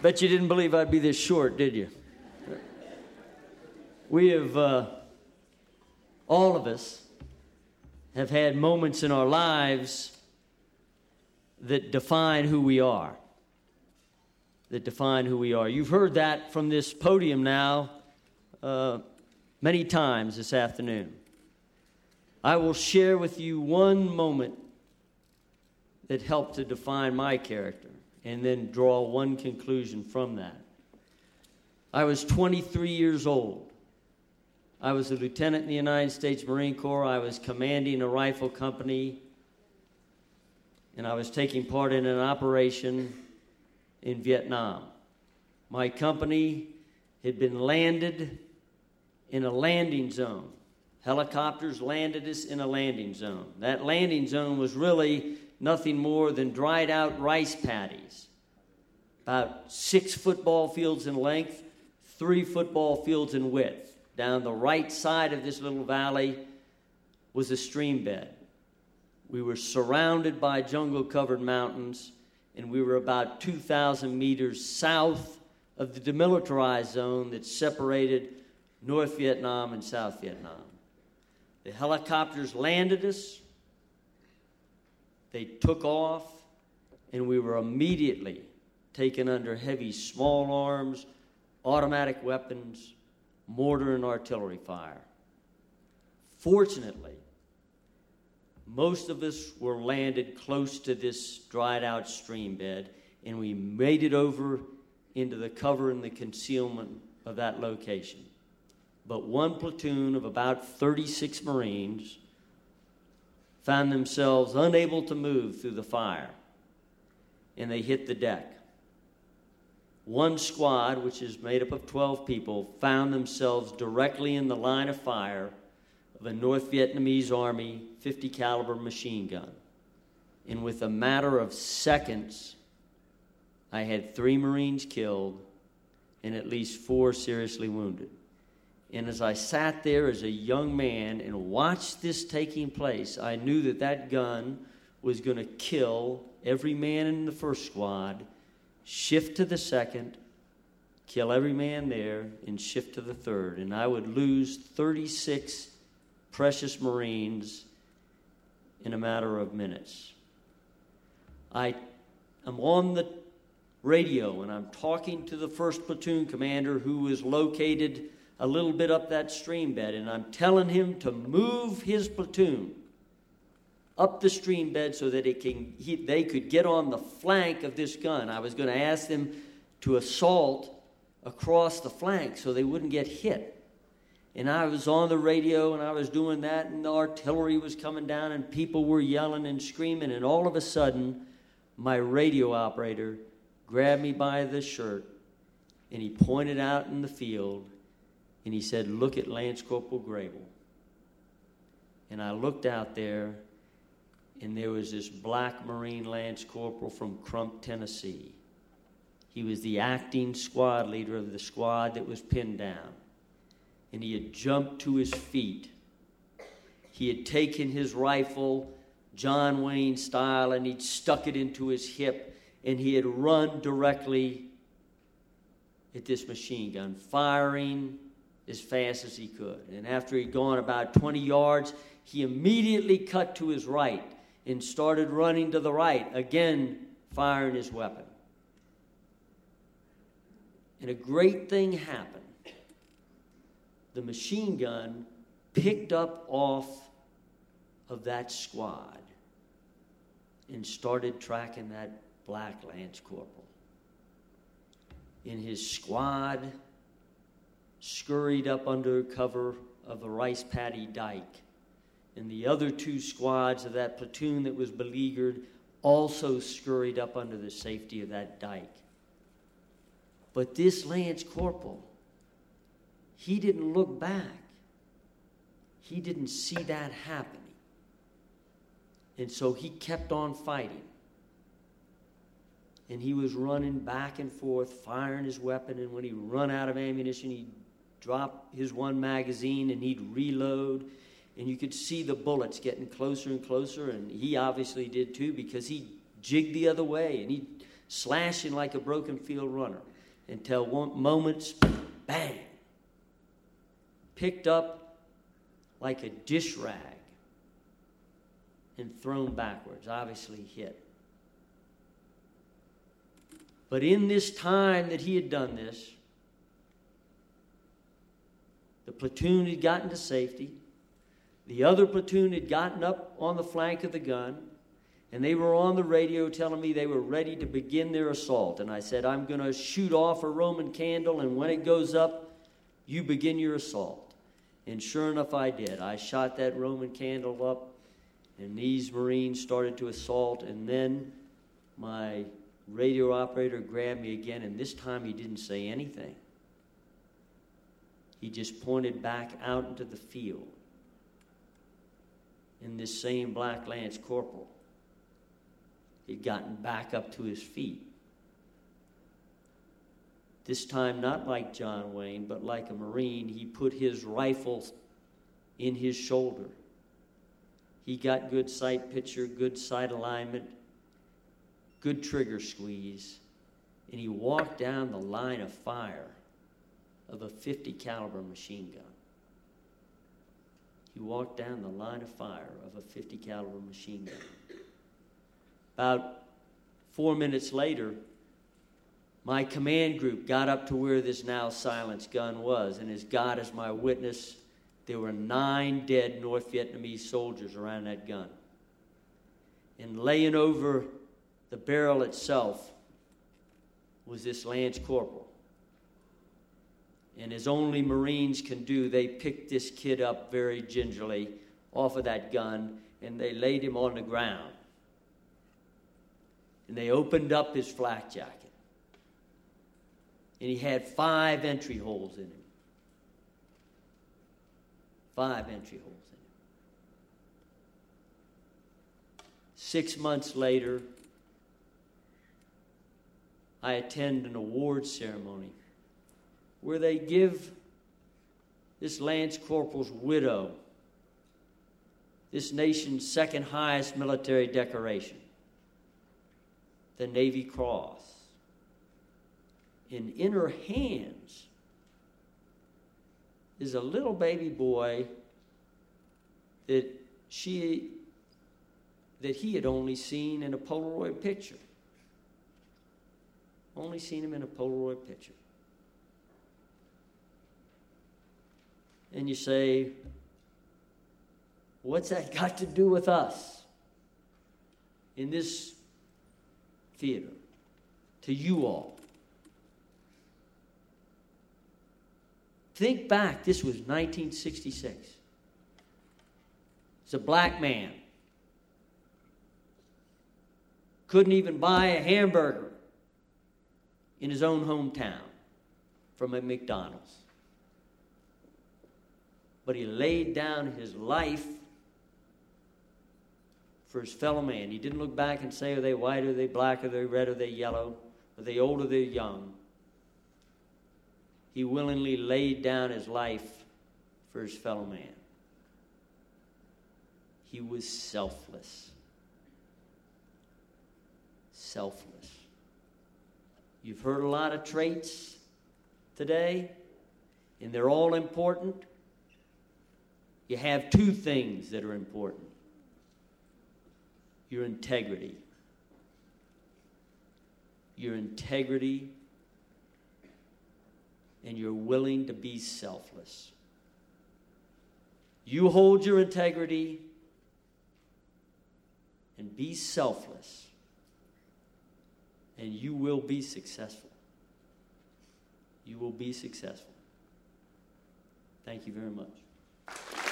Bet you didn't believe I'd be this short, did you? We have, uh, all of us, have had moments in our lives that define who we are. That define who we are. You've heard that from this podium now uh, many times this afternoon. I will share with you one moment that helped to define my character and then draw one conclusion from that. I was 23 years old. I was a lieutenant in the United States Marine Corps. I was commanding a rifle company, and I was taking part in an operation in Vietnam. My company had been landed in a landing zone. Helicopters landed us in a landing zone. That landing zone was really nothing more than dried out rice paddies, about six football fields in length, three football fields in width. Down the right side of this little valley was a stream bed. We were surrounded by jungle covered mountains, and we were about 2,000 meters south of the demilitarized zone that separated North Vietnam and South Vietnam. The helicopters landed us, they took off, and we were immediately taken under heavy small arms, automatic weapons, mortar, and artillery fire. Fortunately, most of us were landed close to this dried out stream bed, and we made it over into the cover and the concealment of that location. But one platoon of about 36 Marines found themselves unable to move through the fire, and they hit the deck. One squad, which is made up of 12 people, found themselves directly in the line of fire of a North Vietnamese Army 50 caliber machine gun. And with a matter of seconds, I had three Marines killed and at least four seriously wounded. And as I sat there as a young man and watched this taking place, I knew that that gun was going to kill every man in the first squad, shift to the second, kill every man there, and shift to the third. And I would lose 36 precious Marines in a matter of minutes. I am on the radio and I'm talking to the first platoon commander who is located a little bit up that stream bed, and I'm telling him to move his platoon up the stream bed so that it can, he, they could get on the flank of this gun. I was going to ask them to assault across the flank so they wouldn't get hit. And I was on the radio and I was doing that, and the artillery was coming down, and people were yelling and screaming. And all of a sudden, my radio operator grabbed me by the shirt and he pointed out in the field and he said, Look at Lance Corporal Grable. And I looked out there, and there was this black Marine Lance Corporal from Crump, Tennessee. He was the acting squad leader of the squad that was pinned down. And he had jumped to his feet. He had taken his rifle, John Wayne style, and he'd stuck it into his hip, and he had run directly at this machine gun, firing as fast as he could. And after he'd gone about 20 yards, he immediately cut to his right and started running to the right, again firing his weapon. And a great thing happened. The machine gun picked up off of that squad and started tracking that black lance corporal. In his squad, scurried up under cover of the rice paddy dike. And the other two squads of that platoon that was beleaguered also scurried up under the safety of that dike. But this Lance Corporal, he didn't look back. He didn't see that happening. And so he kept on fighting. And he was running back and forth, firing his weapon. And when he run out of ammunition, he'd drop his one magazine and he'd reload and you could see the bullets getting closer and closer and he obviously did too because he jigged the other way and he slashing like a broken field runner until one moments, bang, picked up like a dish rag and thrown backwards, obviously hit. But in this time that he had done this, the platoon had gotten to safety. The other platoon had gotten up on the flank of the gun, and they were on the radio telling me they were ready to begin their assault. And I said, I'm going to shoot off a Roman candle, and when it goes up, you begin your assault. And sure enough, I did. I shot that Roman candle up, and these Marines started to assault, and then my radio operator grabbed me again, and this time he didn't say anything. He just pointed back out into the field. And this same black lance corporal had gotten back up to his feet. This time, not like John Wayne, but like a Marine, he put his rifle in his shoulder. He got good sight picture, good sight alignment, good trigger squeeze, and he walked down the line of fire of a 50 caliber machine gun. Walked down the line of fire of a 50 caliber machine gun. About four minutes later, my command group got up to where this now silenced gun was, and as God is my witness, there were nine dead North Vietnamese soldiers around that gun. And laying over the barrel itself was this Lance Corporal. And as only Marines can do, they picked this kid up very gingerly off of that gun and they laid him on the ground. And they opened up his flak jacket. And he had five entry holes in him. Five entry holes in him. Six months later, I attend an award ceremony where they give this Lance Corporal's widow this nation's second highest military decoration, the Navy Cross. And in her hands is a little baby boy that she that he had only seen in a Polaroid picture. Only seen him in a Polaroid picture. And you say, What's that got to do with us in this theater? To you all. Think back, this was 1966. It's a black man. Couldn't even buy a hamburger in his own hometown from a McDonald's. But he laid down his life for his fellow man. He didn't look back and say, Are they white? Are they black? Are they red? Are they yellow? Are they old? Are they young? He willingly laid down his life for his fellow man. He was selfless. Selfless. You've heard a lot of traits today, and they're all important. You have two things that are important your integrity. Your integrity, and you're willing to be selfless. You hold your integrity and be selfless and you will be successful. You will be successful. Thank you very much.